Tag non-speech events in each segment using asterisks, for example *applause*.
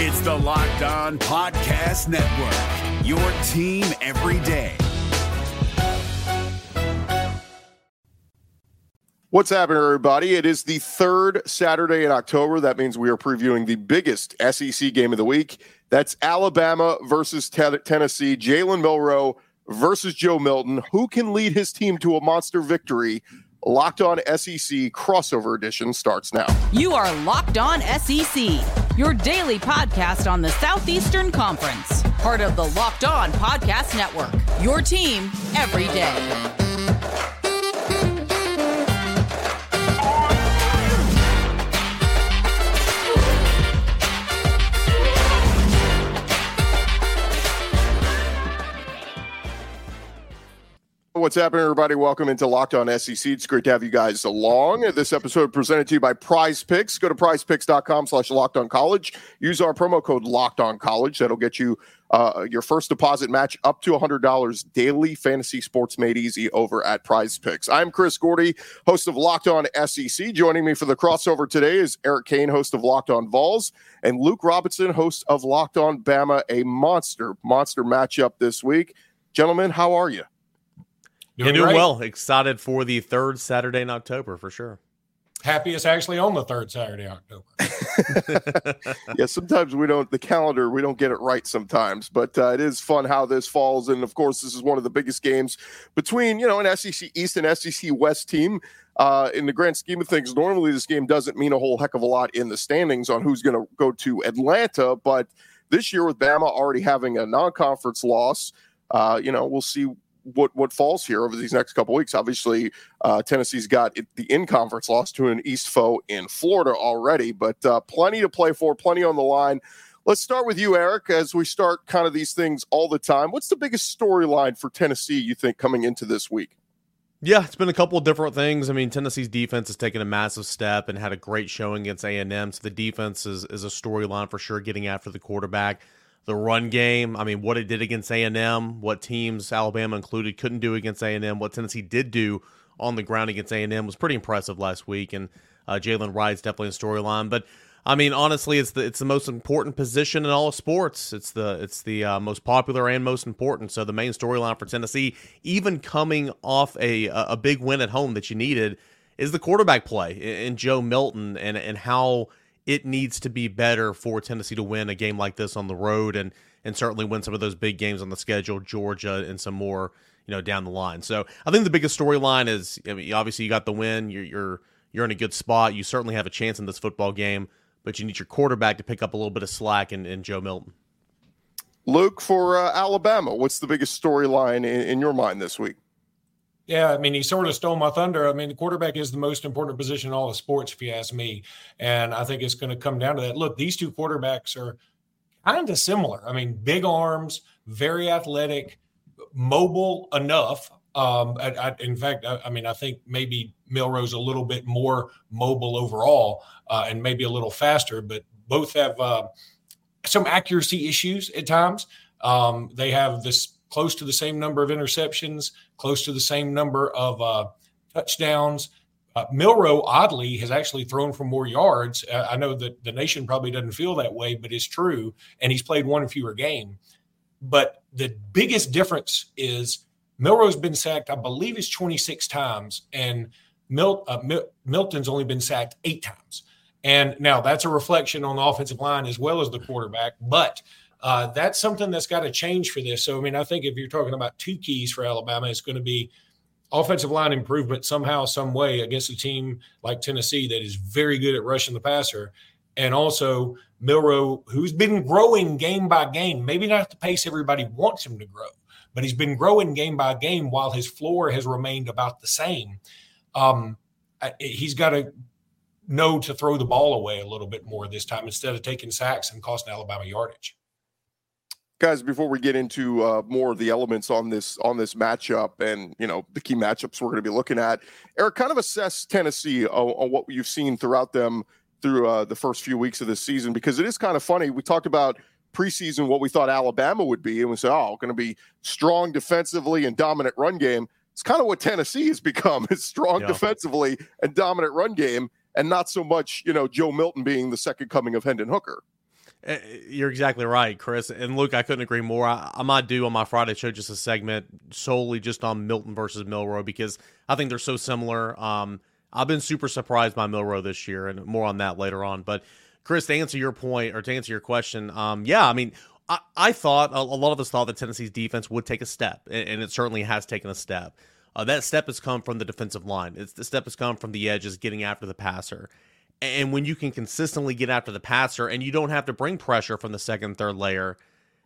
It's the Locked On Podcast Network, your team every day. What's happening, everybody? It is the third Saturday in October. That means we are previewing the biggest SEC game of the week. That's Alabama versus T- Tennessee. Jalen Milroe versus Joe Milton. Who can lead his team to a monster victory? Locked On SEC crossover edition starts now. You are Locked On SEC, your daily podcast on the Southeastern Conference, part of the Locked On Podcast Network. Your team every day. What's happening, everybody? Welcome into Locked On SEC. It's great to have you guys along. This episode presented to you by Prize Picks. Go to prizepicks.com slash locked on college. Use our promo code locked on college. That'll get you uh, your first deposit match up to $100 daily fantasy sports made easy over at Prize Picks. I'm Chris Gordy, host of Locked On SEC. Joining me for the crossover today is Eric Cain, host of Locked On Vols, and Luke Robinson, host of Locked On Bama, a monster, monster matchup this week. Gentlemen, how are you? Doing, doing well. Excited for the third Saturday in October for sure. Happiest actually on the third Saturday in October. *laughs* *laughs* yeah, sometimes we don't the calendar we don't get it right sometimes, but uh, it is fun how this falls. And of course, this is one of the biggest games between you know an SEC East and SEC West team. Uh, in the grand scheme of things, normally this game doesn't mean a whole heck of a lot in the standings on who's going to go to Atlanta, but this year with Bama already having a non-conference loss, uh, you know, we'll see what what falls here over these next couple weeks. Obviously, uh, Tennessee's got the in conference loss to an East foe in Florida already, but uh, plenty to play for, plenty on the line. Let's start with you, Eric, as we start kind of these things all the time. What's the biggest storyline for Tennessee you think coming into this week? Yeah, it's been a couple of different things. I mean, Tennessee's defense has taken a massive step and had a great showing against A and M. So the defense is is a storyline for sure. Getting after the quarterback the run game. I mean, what it did against A and M, what teams Alabama included couldn't do against A and M, what Tennessee did do on the ground against A and M was pretty impressive last week. And uh, Jaylen Wright's definitely a storyline, but. I mean, honestly, it's the it's the most important position in all of sports. It's the it's the uh, most popular and most important. So the main storyline for Tennessee, even coming off a a big win at home that you needed, is the quarterback play in Joe Milton and and how it needs to be better for Tennessee to win a game like this on the road and and certainly win some of those big games on the schedule, Georgia and some more, you know, down the line. So I think the biggest storyline is I mean, obviously you got the win, you're you're you're in a good spot. You certainly have a chance in this football game, but you need your quarterback to pick up a little bit of slack in Joe Milton. Luke, for uh, Alabama, what's the biggest storyline in, in your mind this week? Yeah, I mean, he sort of stole my thunder. I mean, the quarterback is the most important position in all of sports, if you ask me. And I think it's going to come down to that. Look, these two quarterbacks are kind of similar. I mean, big arms, very athletic, mobile enough. Um, I, I, in fact, I, I, mean, I think maybe Milroe's a little bit more mobile overall uh, and maybe a little faster, but both have uh, some accuracy issues at times. Um, they have this close to the same number of interceptions, close to the same number of uh, touchdowns. Uh, Milroe, oddly, has actually thrown for more yards. Uh, I know that the nation probably doesn't feel that way, but it's true. And he's played one fewer game. But the biggest difference is Milroe's been sacked, I believe, it's 26 times, and Mil- uh, Mil- Milton's only been sacked eight times. And now that's a reflection on the offensive line as well as the quarterback. But uh, that's something that's got to change for this. So, I mean, I think if you're talking about two keys for Alabama, it's going to be offensive line improvement somehow, some way against a team like Tennessee that is very good at rushing the passer. And also Milroe, who's been growing game by game, maybe not at the pace everybody wants him to grow, but he's been growing game by game while his floor has remained about the same. Um, he's got to know to throw the ball away a little bit more this time instead of taking sacks and costing Alabama yardage guys before we get into uh, more of the elements on this on this matchup and you know the key matchups we're going to be looking at eric kind of assess tennessee on, on what you've seen throughout them through uh, the first few weeks of this season because it is kind of funny. We talked about preseason what we thought alabama would be and we said oh going to be strong defensively and dominant run game. It's kind of what tennessee has *laughs* become is strong yeah. defensively and dominant run game and not so much you know joe milton being the second coming of hendon hooker you're exactly right, Chris. And Luke, I couldn't agree more. I, I might do on my Friday show just a segment solely just on Milton versus Milroe because I think they're so similar. Um, I've been super surprised by Milroe this year, and more on that later on. But Chris, to answer your point or to answer your question, um, yeah, I mean, I, I thought a, a, lot of us thought that Tennessee's defense would take a step, and, and it certainly has taken a step. Uh, that step has come from the defensive line. It's the step has come from the edges, getting after the passer. And when you can consistently get after the passer, and you don't have to bring pressure from the second, third layer,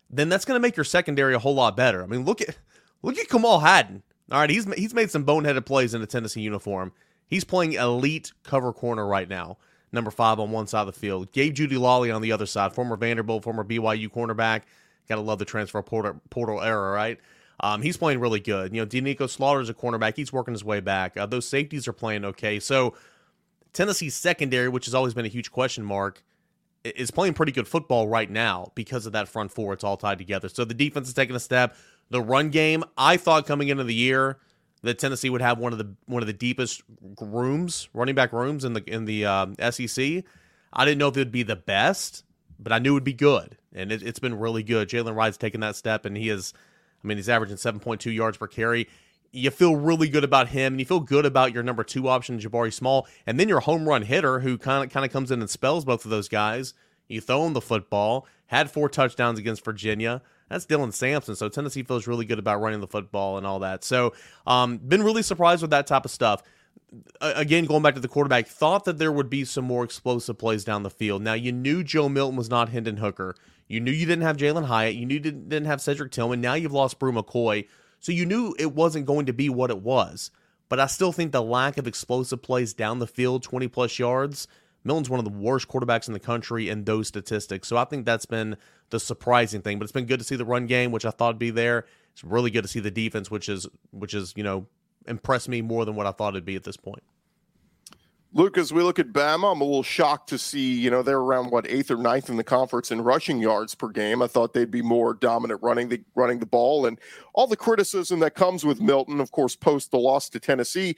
then that's going to make your secondary a whole lot better. I mean, look at look at Kamal Hadden. All right, he's he's made some boneheaded plays in a Tennessee uniform. He's playing elite cover corner right now number five on one side of the field. Gabe Jeudy-Lally on the other side, former Vanderbilt, former BYU cornerback. Got to love the transfer portal, portal era, right? Um, he's playing really good. You know, Doneiko Slaughter's a cornerback. He's working his way back. Uh, those safeties are playing okay. So Tennessee's secondary, which has always been a huge question mark, is playing pretty good football right now because of that front four. It's all tied together. So the defense is taking a step. The run game, I thought coming into the year – that Tennessee would have one of the one of the deepest rooms, running back rooms in the in the um, SEC. I didn't know if it would be the best, but I knew it would be good, and it, has been really good. Jaylen Wright's taken that step, and he is, I mean, he's averaging seven point two yards per carry. You feel really good about him, and you feel good about your number two option, Jabari Small, and then your home run hitter, who kind of kind of comes in and spells both of those guys. You throw him the football, had four touchdowns against Virginia that's Dylan Sampson. So Tennessee feels really good about running the football and all that. So, um, been really surprised with that type of stuff. again, going back to the quarterback, thought that there would be some more explosive plays down the field. Now, you knew Joe Milton was not Hendon Hooker. You knew you didn't have Jalin Hyatt. You knew you didn't, have Cedric Tillman. Now you've lost Bru McCoy. So you knew it wasn't going to be what it was. But I still think the lack of explosive plays down the field, 20 plus yards, Milton's one of the worst quarterbacks in the country in those statistics. So I think that's been the surprising thing. But it's been good to see the run game, which I thought would be there. It's really good to see the defense, which is which is you know impressed me more than what I thought it'd be at this point. Luke, as we look at Bama, I'm a little shocked to see, you know, they're around what eighth or ninth in the conference in rushing yards per game. I thought they'd be more dominant running the running the ball, and all the criticism that comes with Milton, of course, post the loss to Tennessee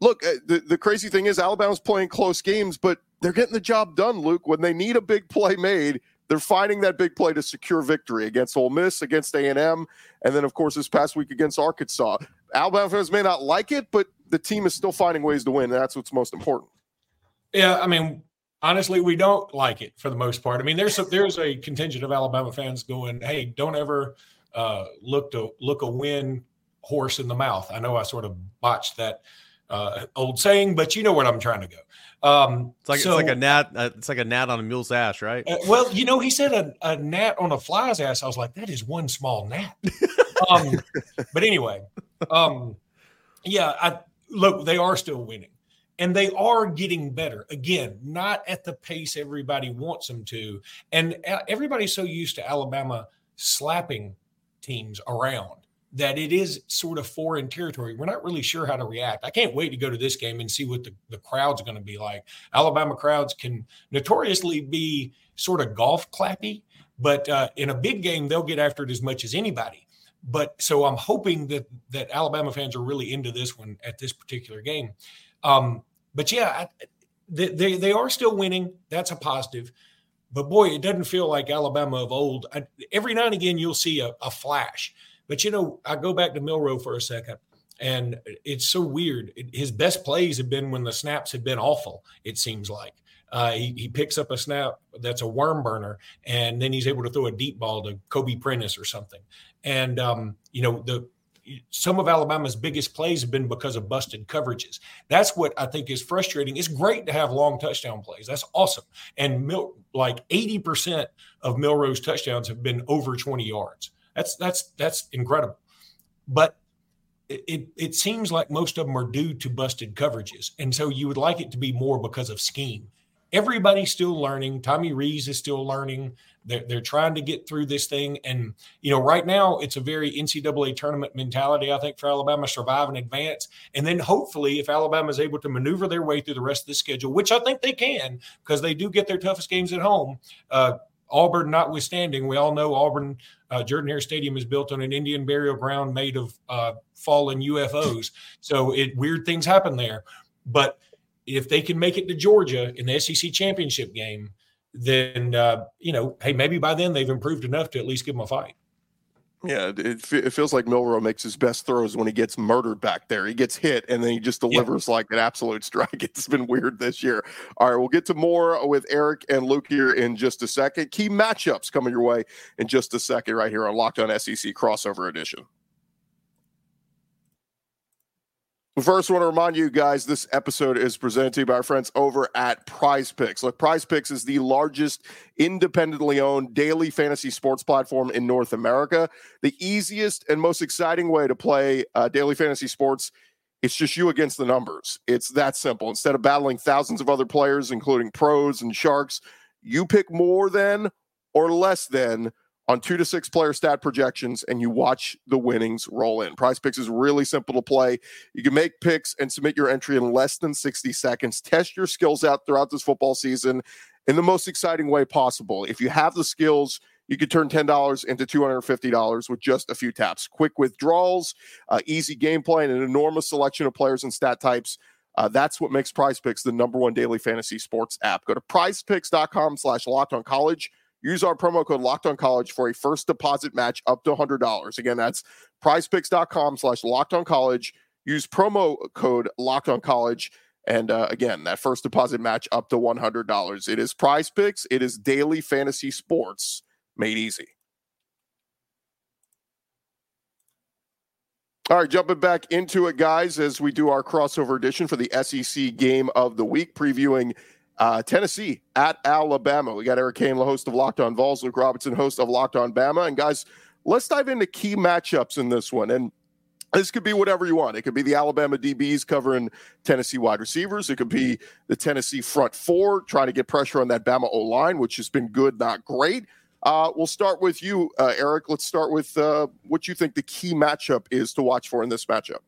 look, uh, the, the crazy thing is Alabama's playing close games, but they're getting the job done, Luke. When they need a big play made, they're finding that big play to secure victory against Ole Miss, against A&M, and then, of course, this past week against Arkansas. Alabama fans may not like it, but the team is still finding ways to win, and that's what's most important. Yeah, I mean, honestly, we don't like it for the most part. I mean, there's a, there's a contingent of Alabama fans going, "Hey, don't ever uh, look to look a win horse in the mouth." I know I sort of botched that uh, old saying, but you know where I'm trying to go. Um, it's like so, it's like a gnat. Uh, it's like a gnat on a mule's ass, right? Uh, well, you know, he said a, a, gnat on a fly's ass. I was like, that is one small gnat. *laughs* um, but anyway, um, yeah, I look. They are still winning, and they are getting better. Again, not at the pace everybody wants them to, and everybody's so used to Alabama slapping teams around that it is sort of foreign territory. We're not really sure how to react. I can't wait to go to this game and see what the, the crowd's going to be like. Alabama crowds can notoriously be sort of golf clappy, but uh, in a big game, they'll get after it as much as anybody. But so I'm hoping that that Alabama fans are really into this one at this particular game. Um, but yeah, I, they, they, are still winning. That's a positive. But boy, it doesn't feel like Alabama of old. I, every now and again, you'll see a, a flash but you know, I go back to Milroe for a second, and it's so weird. His best plays have been when the snaps have been awful. It seems like uh, he, he picks up a snap that's a worm burner, and then he's able to throw a deep ball to Kobe Prentice or something. And um, you know the some of Alabama's biggest plays have been because of busted coverages. That's what I think is frustrating. It's great to have long touchdown plays. That's awesome. And Mil- like 80% of Milroe's touchdowns have been over 20 yards. That's that's that's incredible. But it, it, it seems like most of them are due to busted coverages. And so you would like it to be more because of scheme. Everybody's still learning. Tommy Rees is still learning. They're, they're trying to get through this thing. And, you know, right now it's a very NCAA tournament mentality, I think, for Alabama, survive and advance. And then hopefully, if Alabama is able to maneuver their way through the rest of the schedule, which I think they can, because they do get their toughest games at home, uh, Auburn notwithstanding, we all know Auburn uh, Jordan Hare Stadium is built on an Indian burial ground made of uh, fallen UFOs. So it weird things happen there. But if they can make it to Georgia in the SEC championship game, then uh, you know, hey, maybe by then they've improved enough to at least give them a fight. Yeah, it, it feels like Milroe makes his best throws when he gets murdered back there. He gets hit and then he just delivers yeah. like an absolute strike. *laughs* It's been weird this year. All right, we'll get to more with Eric and Luke here in just a second. Key matchups coming your way in just a second, right here on Locked On SEC Crossover Edition. First, I want to remind you guys this episode is presented to you by our friends over at Prize Picks. Look, Prize Picks is the largest independently owned daily fantasy sports platform in North America. The easiest and most exciting way to play uh, daily fantasy sports. It's just you against the numbers. It's that simple. Instead of battling thousands of other players, including pros and sharks, you pick more than or less than on two to six player stat projections and you watch the winnings roll in. Prize picks is really simple to play. You can make picks and submit your entry in less than 60 seconds. Test your skills out throughout this football season in the most exciting way possible. If you have the skills, you could turn $10 into $250 with just a few taps. Quick withdrawals, uh, easy gameplay, and an enormous selection of players and stat types. Uh, that's what makes Prize Picks the number one daily fantasy sports app. Go to prizepicks.com slash locked on college Use our promo code Locked On College for a first deposit match up to $100. Again, that's prizepicks.com slash locked on college. Use promo code Locked On College. And uh, again, that first deposit match up to $100. It is prize picks, it is daily fantasy sports made easy. All right, jumping back into it, guys, as we do our crossover edition for the SEC game of the week, previewing uh, Tennessee at Alabama. We got Eric Cain, the host of Locked On Vols, Luke Robinson, host of Locked On Bama. And guys, let's dive into key matchups in this one. And this could be whatever you want. It could be the Alabama DBs covering Tennessee wide receivers. It could be the Tennessee front four trying to get pressure on that Bama O line, which has been good, not great. Uh, we'll start with you, uh, Eric. Let's start with uh, what you think the key matchup is to watch for in this matchup.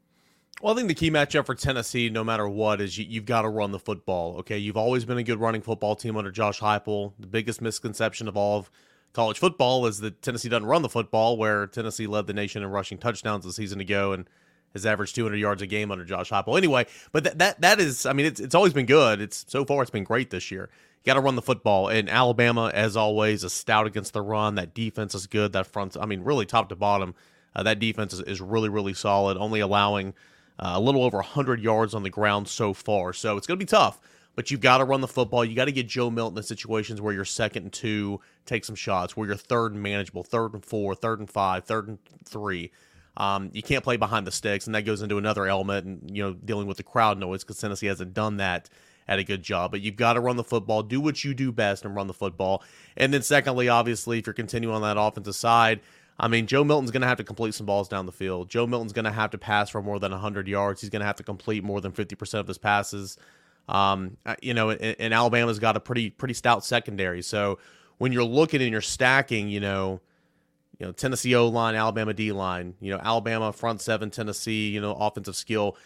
Well, I think the key matchup for Tennessee, no matter what, is you, have got to run the football. Okay, you've always been a good running football team under Josh Heupel. The biggest misconception of all of college football is that Tennessee doesn't run the football, where Tennessee led the nation in rushing touchdowns a season ago and has averaged 200 yards a game under Josh Heupel. Anyway, but that that that is, I mean, it's it's always been good. It's so far it's been great this year. You got to run the football, and Alabama, as always, is stout against the run. That defense is good. That front, I mean, really top to bottom, uh, that defense is, is really really solid. Only allowing uh, a little over 100 yards on the ground so far. So it's going to be tough, but you've got to run the football. You got to get Joe Milton in situations where you're second and two, take some shots, where you're third and manageable, third and four, third and five, third and three. Um, you can't play behind the sticks, and that goes into another element, and you know, dealing with the crowd noise because Tennessee hasn't done that at a good job. But you've got to run the football, do what you do best, and run the football. And then, secondly, obviously, if you're continuing on that offensive side, I mean, Joe Milton's going to have to complete some balls down the field. Joe Milton's going to have to pass for more than 100 yards. He's going to have to complete more than 50% of his passes. Um, uh, you know, and, and, Alabama's got a pretty pretty stout secondary. So when you're looking and you're stacking, you know, you know Tennessee O line, Alabama D line, you know Alabama front seven, Tennessee, you know offensive skill,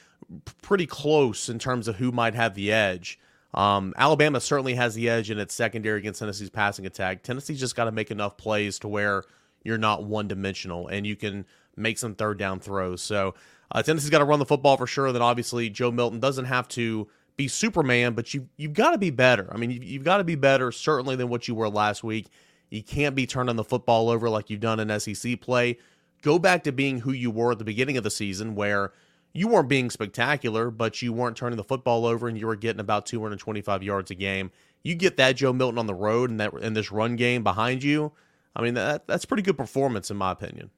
pretty close in terms of who might have the edge. Um, Alabama certainly has the edge in its secondary against Tennessee's passing attack. Tennessee's just got to make enough plays to where you're not one dimensional and you can make some third down throws. So uh, Tennessee's got to run the football for sure. Then obviously Joe Milton doesn't have to be Superman, but you you've got to be better. I mean, you've, you've got to be better certainly than what you were last week. You can't be turning the football over like you've done in SEC play. Go back to being who you were at the beginning of the season, where you weren't being spectacular, but you weren't turning the football over and you were getting about 225 yards a game. You get that Joe Milton on the road and that in this run game behind you I mean, that that's pretty good performance in my opinion.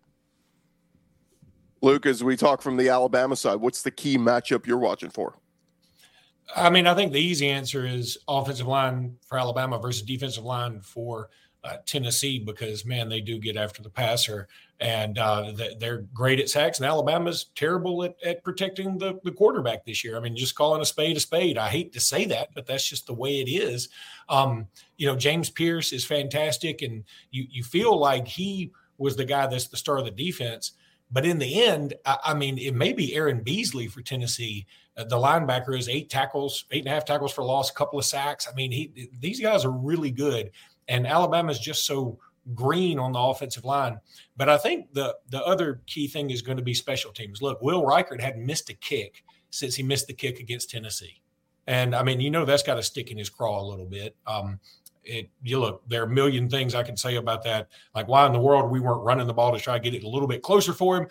Luke, as we talk from the Alabama side, what's the key matchup you're watching for? I mean, I think the easy answer is offensive line for Alabama versus defensive line for uh, Tennessee because man, they do get after the passer, and uh, they're great at sacks. And Alabama's terrible at, at protecting the, the quarterback this year. I mean, just calling a spade a spade. I hate to say that, but that's just the way it is. Um, you know, James Pearce is fantastic, and you you feel like he was the guy that's the star of the defense. But in the end, I, I mean, it may be Aaron Beasley for Tennessee. Uh, the linebacker is eight tackles, eight and a half tackles for loss, a couple of sacks. I mean, he these guys are really good and Alabama's just so green on the offensive line. But I think the the other key thing is going to be special teams. Look, Will Reichard hadn't missed a kick since he missed the kick against Tennessee, and I mean, you know, that's got to stick in his craw a little bit. Um, it you look there are a million things i can say about that like why in the world we weren't running the ball to try to get it a little bit closer for him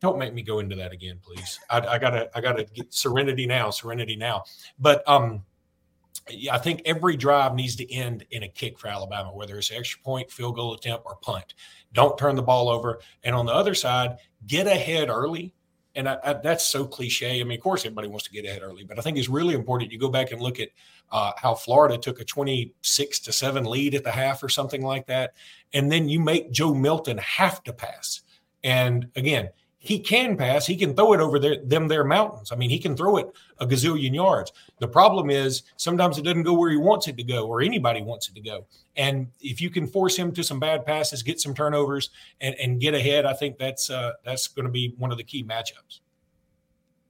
don't make me go into that again please i, I gotta i gotta get serenity now serenity now but um I think every drive needs to end in a kick for Alabama, whether it's extra point, field goal attempt, or punt. Don't turn the ball over. And on the other side, get ahead early and I, I, that's so cliche. I mean, of course, everybody wants to get ahead early, but I think it's really important. You go back and look at uh, how Florida took a 26 to 7 lead at the half or something like that. And then you make Joe Milton have to pass. And again, he can pass. He can throw it over there, them their mountains. I mean, he can throw it a gazillion yards. The problem is sometimes it doesn't go where he wants it to go, or anybody wants it to go. And if you can force him to some bad passes, get some turnovers, and, and get ahead, I think that's uh, that's going to be one of the key matchups.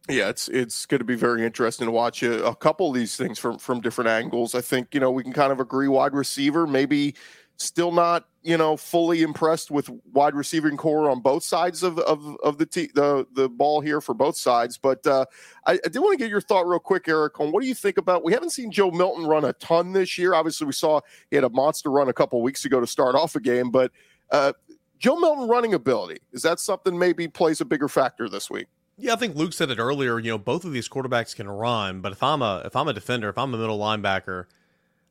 Yeah, it's it's going to be very interesting to watch a, a couple of these things from from different angles. I think you know we can kind of agree wide receiver maybe still not you know fully impressed with wide receiving core on both sides of of, of the t- the the ball here for both sides. But uh, I, I did want to get your thought real quick, Eric, on what do you think about? We haven't seen Joe Milton run a ton this year. Obviously, we saw he had a monster run a couple weeks ago to start off a game, but uh, Joe Milton running ability is that something maybe plays a bigger factor this week? Yeah, I think Luke said it earlier. You know, both of these quarterbacks can run, but if I'm a if I'm a defender, if I'm a middle linebacker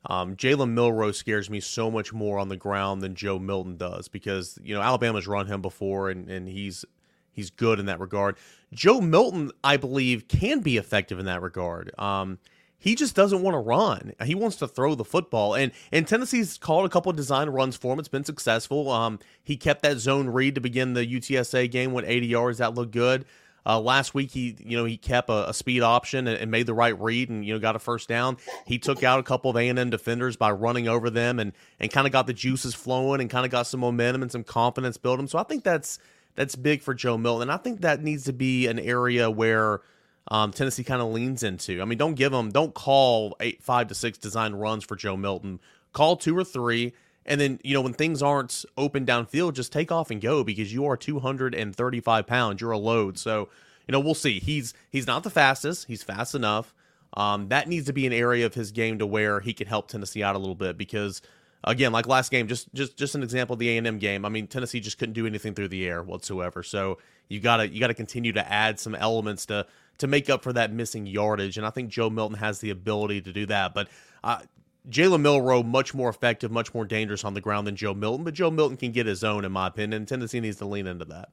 um, Jalen Milroe scares me so much more on the ground than Joe Milton does because you know Alabama's run him before and and he's he's good in that regard. Joe Milton, I believe, can be effective in that regard. Um, he just doesn't want to run. He wants to throw the football. And and Tennessee's called a couple of design runs for him. It's been successful. Um, he kept that zone read to begin the UTSA game, went 80 yards. That looked good. Uh, last week, he you know he kept a, a speed option and, and, made the right read and you know got a first down. He took out a couple of A and M defenders by running over them and and kind of got the juices flowing and kind of got some momentum and some confidence building. So I think that's that's big for Joe Milton, and I think that needs to be an area where. Um, Tennessee kind of leans into. I mean, don't give them, don't call eight, five to six design runs for Joe Milton. Call two or three, and then, you know, when things aren't open downfield, just take off and go because you are 235 pounds. You're a load. So, you know, we'll see. He's he's not the fastest. He's fast enough. Um, that needs to be an area of his game to where he can help Tennessee out a little bit because, again, like last game, just just just an example of the A and M game. I mean, Tennessee just couldn't do anything through the air whatsoever. So you gotta you gotta continue to add some elements to to make up for that missing yardage. And I think Joe Milton has the ability to do that. But uh, Jalen Milroe much more effective, much more dangerous on the ground than Joe Milton, but Joe Milton can get his own, in my opinion. And Tennessee needs to lean into that.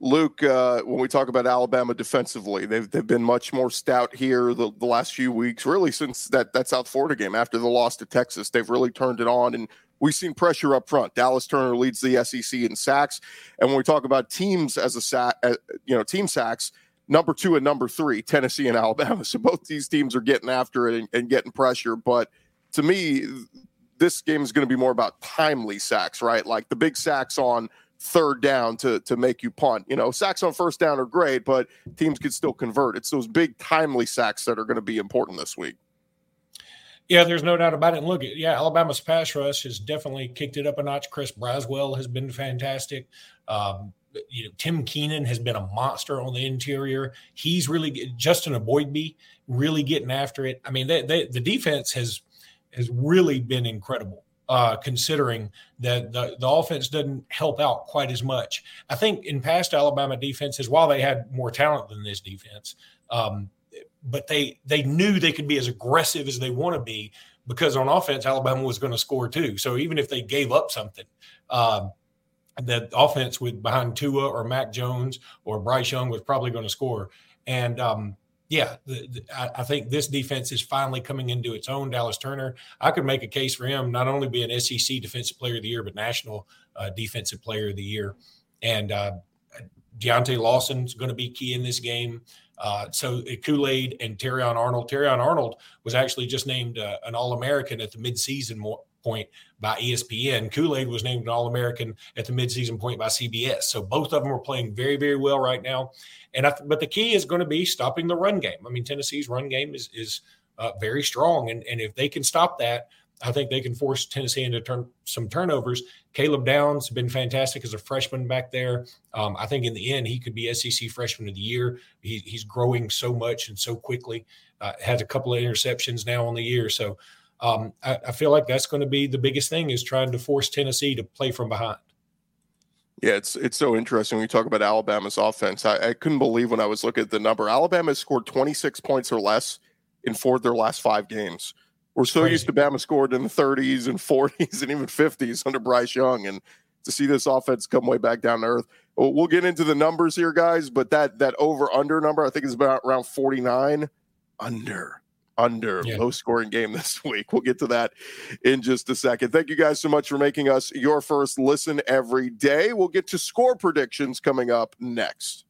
Luke, uh, when we talk about Alabama defensively, they've they've been much more stout here the, the last few weeks, really since that that South Florida game after the loss to Texas. They've really turned it on, and we've seen pressure up front. Dallas Turner leads the SEC in sacks, and when we talk about teams as a sack, uh, you know, team sacks, number two and number three, Tennessee and Alabama. *laughs* So both these teams are getting after it and, and getting pressure. But to me, this game is going to be more about timely sacks, right? Like the big sacks on third down to to make you punt. You know, sacks on first down are great, but teams could still convert. It's those big timely sacks that are going to be important this week. Yeah, there's no doubt about it. And look, yeah, Alabama's pass rush has definitely kicked it up a notch. Chris Braswell has been fantastic. Um, you know, Tim Keenan has been a monster on the interior. He's really Justin Eboigbe really getting after it. I mean, they, they, the defense has has really been incredible. Uh, considering that the, the offense doesn't help out quite as much. I think in past Alabama defenses, while they had more talent than this defense, um, but they they knew they could be as aggressive as they want to be because on offense Alabama was going to score too. So even if they gave up something, um, that offense with behind Tua or Mac Jones or Bryce Young was probably going to score. And um, yeah, the, the, I, think this defense is finally coming into its own. Dallas Turner, I could make a case for him not only be an SEC Defensive Player of the Year, but National uh, Defensive Player of the Year. And uh, Deontae Lawson is going to be key in this game. Uh, so Kool Aid and Terrion Arnold. Terrion Arnold was actually just named uh, an All American at the midseason point by ESPN. Kool Aid was named an All American at the midseason point by CBS. So both of them are playing very, very well right now. And I, but the key is going to be stopping the run game. I mean, Tennessee's run game is is uh, very strong, and and if they can stop that, I think they can force Tennessee into turn some turnovers. Caleb Downs has been fantastic as a freshman back there. Um, I think in the end he could be SEC Freshman of the Year. He, he's growing so much and so quickly. Uh, has a couple of interceptions now on the year, so um, I, I feel like that's going to be the biggest thing is trying to force Tennessee to play from behind. Yeah, it's it's so interesting when you talk about Alabama's offense. I, I, couldn't believe when I was looking at the number. Alabama has scored 26 points or less in four of their last five games. We're so Crazy. used to Bama scored in the 30s and 40s and even 50s under Bryce Young, and to see this offense come way back down to earth. We'll get into the numbers here, guys, but that that over under number I think is about around 49 under under yeah. low scoring game *laughs* this week. We'll get to that in just a second. Thank you guys so much for making us your first listen every day. We'll get to score predictions coming up next.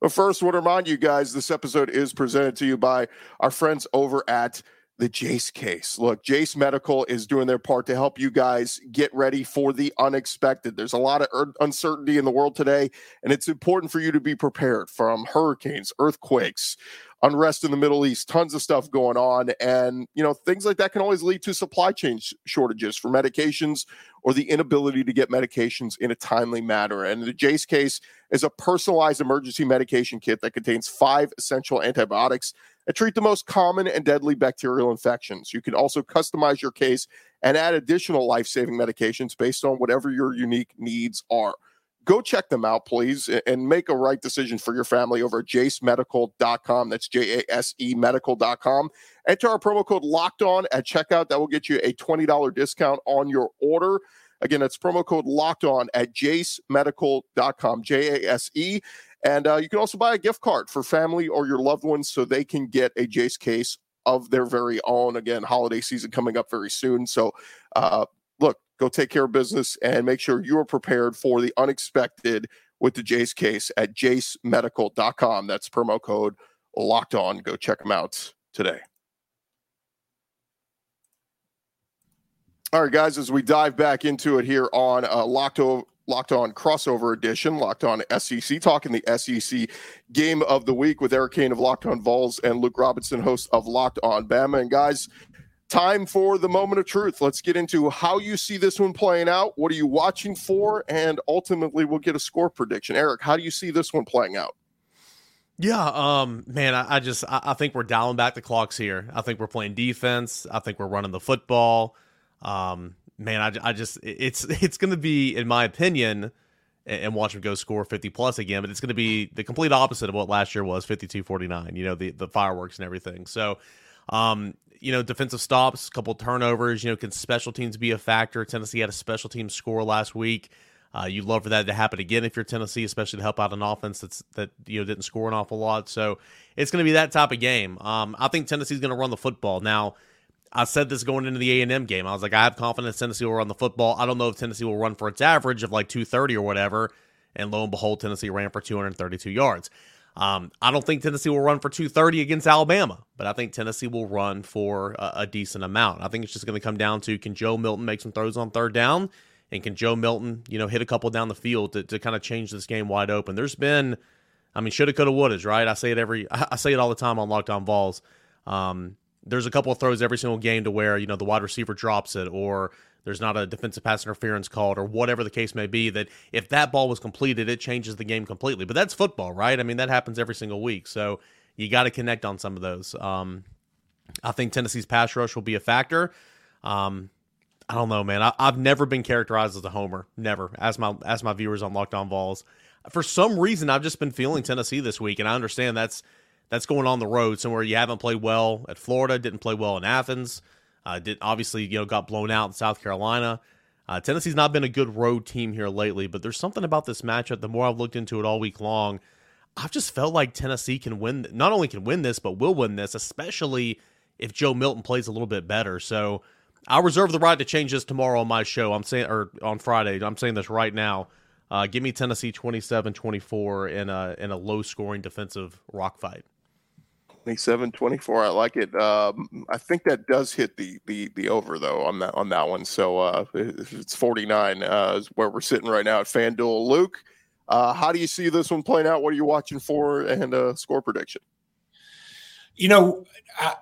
But first, I want to remind you guys this episode is presented to you by our friends over at the Jase case. Look, Jase Medical is doing their part to help you guys get ready for the unexpected. There's a lot of er- uncertainty in the world today, and it's important for you to be prepared from hurricanes, earthquakes, unrest in the Middle East, tons of stuff going on. And, you know, things like that can always lead to supply chain sh- shortages for medications or the inability to get medications in a timely manner. And the Jase case is a personalized emergency medication kit that contains five essential antibiotics that treat the most common and deadly bacterial infections. You can also customize your case and add additional life saving medications based on whatever your unique needs are. Go check them out, please, and make a right decision for your family over at jasemedical.com. That's J A S E medical.com. Enter our promo code locked on at checkout. That will get you a $20 discount on your order. Again, that's promo code locked on at jasemedical.com, J A S E. And uh, you can also buy a gift card for family or your loved ones so they can get a Jase case of their very own. Again, holiday season coming up very soon. So, uh, look, go take care of business and make sure you are prepared for the unexpected with the Jase case at jasemedical.com. That's promo code locked on. Go check them out today. All right, guys, as we dive back into it here on uh, Locked, Locked On crossover edition, Locked On SEC, talking the SEC game of the week with Eric Cain of Locked On Vols and Luke Robinson, host of Locked On Bama. And guys, time for the moment of truth. Let's get into how you see this one playing out. What are you watching for? And ultimately, we'll get a score prediction. Eric, how do you see this one playing out? Yeah, um, man, I, I just I, I, think we're dialing back the clocks here. I think we're playing defense. I think we're running the football. Um, man, I, I just it's *laughs* it's going to be, in my opinion, and watch him go score 50 plus again, but it's going to be the complete opposite of what last year was 52 49, you know, the, the fireworks and everything. So, um, you know, defensive stops, a couple turnovers, you know, can special teams be a factor? Tennessee had a special team score last week. Uh, you'd love for that to happen again if you're Tennessee, especially to help out an offense that's that you know didn't score an awful lot. So it's going to be that type of game. Um, I think Tennessee's going to run the football now. I said this going into the A and M game. I was like, I have confidence Tennessee will run the football. I don't know if Tennessee will run for its average of like 230 or whatever. And lo and behold, Tennessee ran for 232 yards. Um, I don't think Tennessee will run for 230 against Alabama, but I think Tennessee will run for a, a decent amount. I think it's just going to come down to can Joe Milton make some throws on third down, and can Joe Milton, you know, hit a couple down the field to, to kind of change this game wide open. There's been, I mean, shoulda, coulda, wouldas, right? I say it every, I say it all the time on Locked On Vols. Um, there's a couple of throws every single game to where you know the wide receiver drops it or there's not a defensive pass interference called or whatever the case may be that if that ball was completed it changes the game completely. But that's football right? I mean that happens every single week. So you got to connect on some of those. Um, i think tennessee's pass rush will be a factor. Um, i don't know man. I, have never been characterized as a homer. Never. As my as my viewers on locked on for some reason i've just been feeling tennessee this week and i understand that's that's going on the road somewhere you haven't played well at Florida, didn't play well in Athens, uh, did obviously you know got blown out in South Carolina. Uh, Tennessee's not been a good road team here lately, but there's something about this matchup. The more I've looked into it all week long, I've just felt like Tennessee can win. Not only can win this, but will win this, especially if Joe Milton plays a little bit better. So I'll reserve the right to change this tomorrow on my show. I'm saying, or on Friday. I'm saying this right now. Uh, give me Tennessee 27-24 in a in a low scoring defensive rock fight. 27 24 i like it. Um, i think that does hit the the the over though on that on that one. So uh it's 49 uh is where we're sitting right now at fanduel. Luke uh how do you see this one playing out? What are you watching for? And uh score prediction. You know I,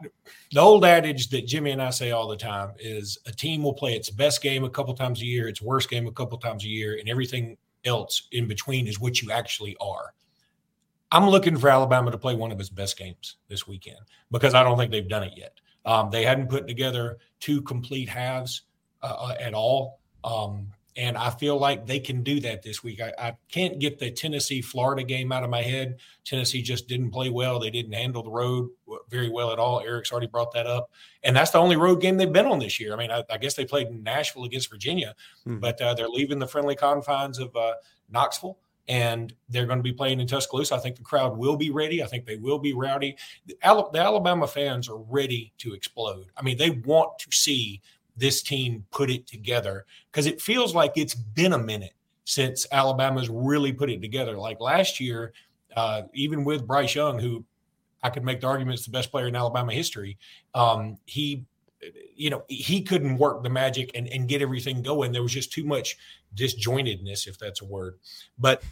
the old adage that jimmy and i say all the time is a team will play its best game a couple times a year its worst game a couple times a year and everything else in between is what you actually are I'm looking for Alabama to play one of its best games this weekend because I don't think they've done it yet. Um, they hadn't put together two complete halves uh, uh at all. Um, and I feel like they can do that this week. I, I, can't get the Tennessee Florida game out of my head. Tennessee just didn't play well. They didn't handle the road very well at all. Eric's already brought that up. And that's the only road game they've been on this year. I mean, I, I guess they played in Nashville against Virginia, hmm. but uh, they're leaving the friendly confines of uh, Knoxville and they're going to be playing in Tuscaloosa. I think the crowd will be ready. I think they will be rowdy. The, Alabama fans are ready to explode. I mean, they want to see this team put it together because it feels like it's been a minute since Alabama's really put it together. Like last year, uh, even with Bryce Young, who I could make the argument is the best player in Alabama history, um, he you know, he couldn't work the magic and, and get everything going. There was just too much disjointedness, if that's a word. But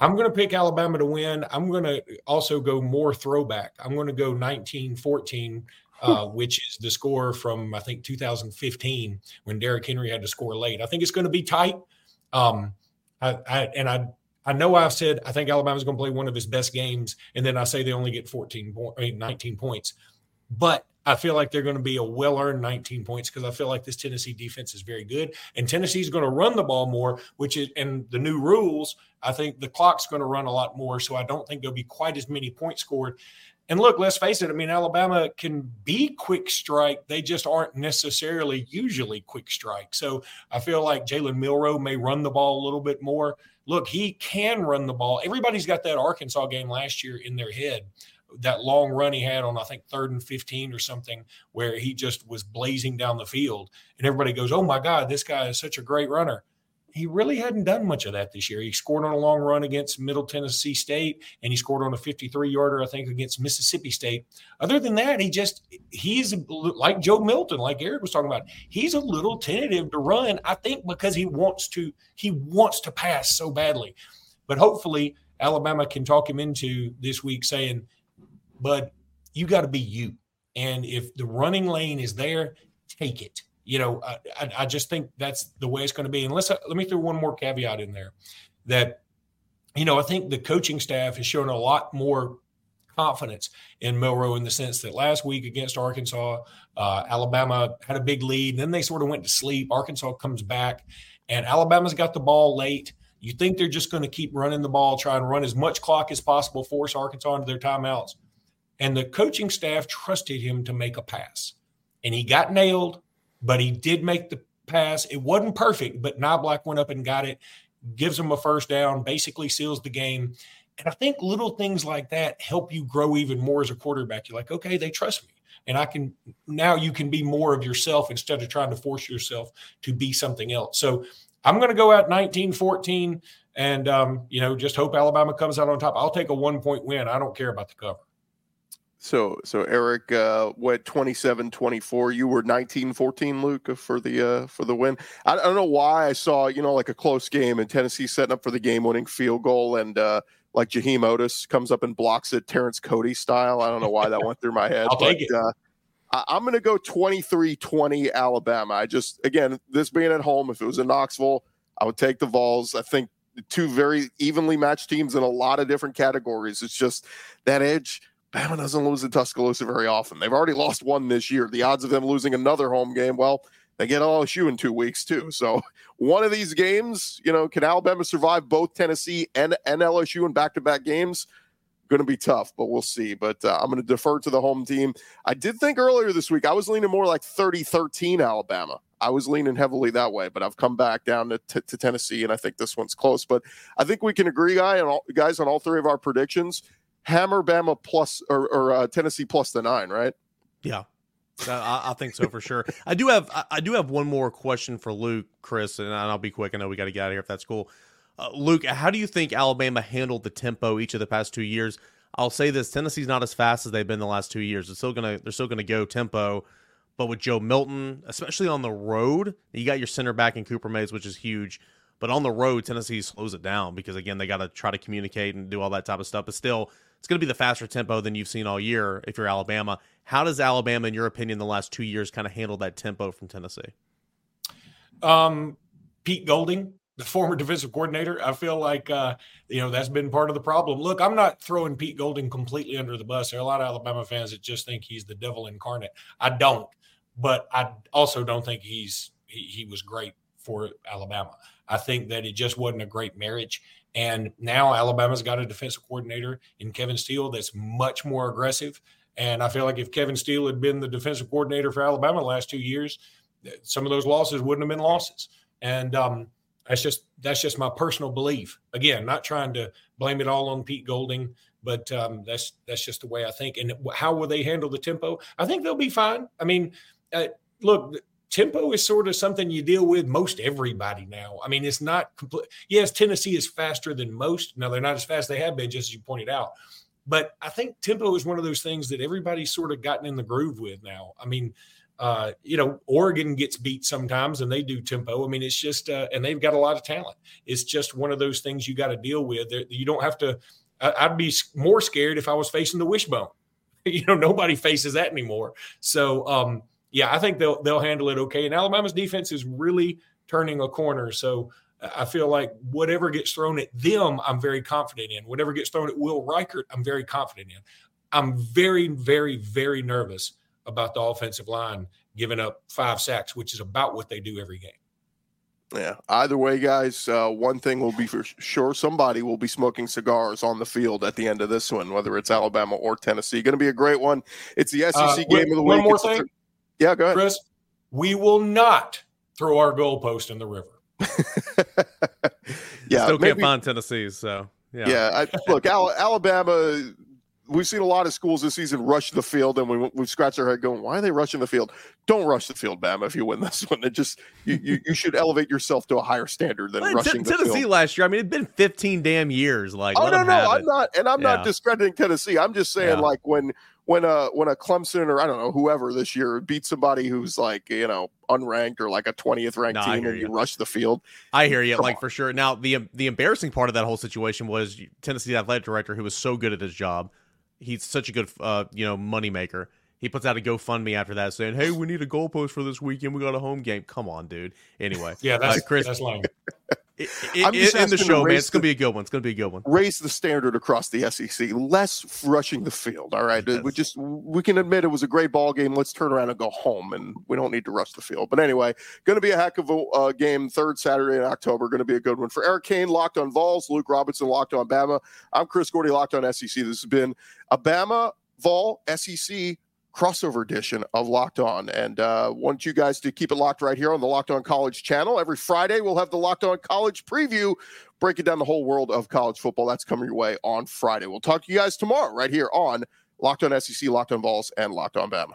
I'm going to pick Alabama to win. I'm going to also go more throwback. I'm going to go 19 14 uh, which is the score from I think 2015 when Derrick Henry had to score late. I think it's going to be tight. Um, I, I, and I I know I've said I think Alabama's going to play one of his best games, and then I say they only get 14 point, I mean, 19 points, but I feel like they're going to be a well earned 19 points because I feel like this Tennessee defense is very good, and Tennessee's going to run the ball more, which is and the new rules. I think the clock's going to run a lot more, so I don't think there'll be quite as many points scored. And look, let's face it. I mean, Alabama can be quick strike. They just aren't necessarily usually quick strike. So I feel like Jalen Milroe may run the ball a little bit more. Look, he can run the ball. Everybody's got that Arkansas game last year in their head. That long run he had on, I think, third and 15 or something, where he just was blazing down the field. And everybody goes, Oh my God, this guy is such a great runner he really hadn't done much of that this year. He scored on a long run against Middle Tennessee State, and he scored on a 53 yarder, I think, against Mississippi State. Other than that, he just he's like Joe Milton, like Eric was talking about. He's a little tentative to run, I think, because he wants to he wants to pass so badly. But hopefully, Alabama can talk him into this week saying, "Bud, you got to be you, and if the running lane is there, take it." you know, I, I just think that's the way it's going to be. And let's let me throw one more caveat in there that, you know, I think the coaching staff has shown a lot more confidence in Milroe in the sense that last week against Arkansas, uh, Alabama had a big lead. Then they sort of went to sleep. Arkansas comes back, and Alabama's got the ball late. You think they're just going to keep running the ball, try and run as much clock as possible, force Arkansas into their timeouts. And the coaching staff trusted him to make a pass. And he got nailed but he did make the pass. It wasn't perfect, but Niblack went up and got it, gives him a first down, basically seals the game. And I think little things like that help you grow even more as a quarterback. You're like, okay, they trust me. And I can now you can be more of yourself instead of trying to force yourself to be something else. So I'm going to go out 19 14 and, um, you know, just hope Alabama comes out on top. I'll take a one point win. I don't care about the cover. So so Eric uh went 27-24. You were 19-14, Luke, for the uh for the win. I, I, don't know why I saw, you know, like a close game and Tennessee setting up for the game winning field goal and uh like Jaheim Oatis comes up and blocks it Terrence Cody style. I don't know why that went through my *laughs* head. I'll but, take it. Uh, I, am going to go 23-20 Alabama. I just again, this being at home, if it was in Knoxville, I would take the Vols. I think two very evenly matched teams in a lot of different categories. It's just that edge Bama doesn't lose in Tuscaloosa very often. They've already lost one this year. The odds of them losing another home game, well, they get LSU in two weeks too. So one of these games, you know, can Alabama survive both Tennessee and, and LSU in back-to-back games? Going to be tough, but we'll see. But uh, I'm going to defer to the home team. I did think earlier this week I was leaning more like 30-13 Alabama. I was leaning heavily that way, but I've come back down to, t- to Tennessee, and I think this one's close. But I think we can agree, guy, and all, guys, on all three of our predictions hammer Bama plus or, or uh, Tennessee plus the nine, right? Yeah, I, I, think so for sure. I do have I do have one more question for Luke, Chris, and I'll be quick. I know we got to get out of here if that's cool. Uh, Luke, how do you think Alabama handled the tempo each of the past two years? I'll say this: Tennessee's not as fast as they've been the last two years. They're still gonna they're still gonna go tempo, but with Joe Milton, especially on the road, you got your center back in Cooper Mays, which is huge. But on the road, Tennessee slows it down because again they got to try to communicate and do all that type of stuff. But still, it's going to be the faster tempo than you've seen all year if you're Alabama. How does Alabama, in your opinion, the last two years kind of handle that tempo from Tennessee? Um, Pete Golding the former defensive coordinator. I feel like uh, you know that's been part of the problem. Look, I'm not throwing Pete Golding completely under the bus. There are a lot of Alabama fans that just think he's the devil incarnate. I don't, but I also don't think he's he, he was great for Alabama. I think that it just wasn't a great marriage. And now Alabama's got a defensive coordinator in Kevin Steele that's much more aggressive. And I feel like if Kevin Steele had been the defensive coordinator for Alabama the last two years, some of those losses wouldn't have been losses. And um, that's just that's just my personal belief. Again, not trying to blame it all on Pete Golding, but um, that's that's just the way I think. And how will they handle the tempo? I think they'll be fine. I mean, uh, look, tempo is sort of something you deal with most everybody now. I mean, it's not complete. Yes, Tennessee is faster than most. Now they're not as fast as they have been, just as you pointed out. But I think tempo is one of those things that everybody's sort of gotten in the groove with now. I mean, uh, you know, Oregon gets beat sometimes and they do tempo. I mean, it's just, uh, and they've got a lot of talent. It's just one of those things you got to deal with. You don't have to, I'd be more scared if I was facing the wishbone. *laughs* you know, nobody faces that anymore. So, um, yeah, I think they'll they'll handle it okay. And Alabama's defense is really turning a corner. So I feel like whatever gets thrown at them, I'm very confident in. Whatever gets thrown at Will Reichard, I'm very confident in. I'm very, very, very nervous about the offensive line giving up five sacks, which is about what they do every game. Yeah. Either way, guys, uh, one thing will be for sure somebody will be smoking cigars on the field at the end of this one, whether it's Alabama or Tennessee. Going to be a great one. It's the SEC uh, game of the one week. One more thing. Yeah, go ahead. Chris, we will not throw our goalpost in the river. *laughs* yeah, still maybe, can't find Tennessee. So yeah, yeah. I, look, Alabama. We've seen a lot of schools this season rush the field, and we we've scratched our head going, "Why are they rushing the field?" Don't rush the field, Bama. If you win this one, it just you you, you should elevate yourself to a higher standard than well, rushing t- the Tennessee field. last year. I mean, it's been 15 damn years. Like, oh no, no, I'm it. not, and I'm yeah. not discrediting Tennessee. I'm just saying, yeah. like when when a when a Clemson or I don't know whoever this year beats somebody who's like you know unranked or like a twentieth ranked no, team and you. you. rush the field. I hear you, like on. for sure. Now the the embarrassing part of that whole situation was Tennessee athletic director who was so good at his job. He's such a good uh, you know moneymaker. He puts out a GoFundMe after that saying, "Hey, we need a goalpost for this weekend. We got a home game. Come on, dude." Anyway, yeah, that's uh, Chris. That's long. It, it, in the show, man, it's going to be a good one. It's going to be a good one. Raise the standard across the SEC. Less rushing the field. All right, yes. we just we can admit it was a great ball game. Let's turn around and go home, and we don't need to rush the field. But anyway, going to be a heck of a uh, game. Third Saturday in October. Going to be a good one for Eric Cain. Locked on Vols. Luke Robinson. Locked on Bama. I'm Chris Gordy. Locked on SEC. This has been a Bama Vol SEC crossover edition of Locked On. And uh, want you guys to keep it locked right here on the Locked On College channel. Every Friday, we'll have the Locked On College preview, breaking down the whole world of college football. That's coming your way on Friday. We'll talk to you guys tomorrow right here on Locked On SEC, Locked On Vols, and Locked On Bama.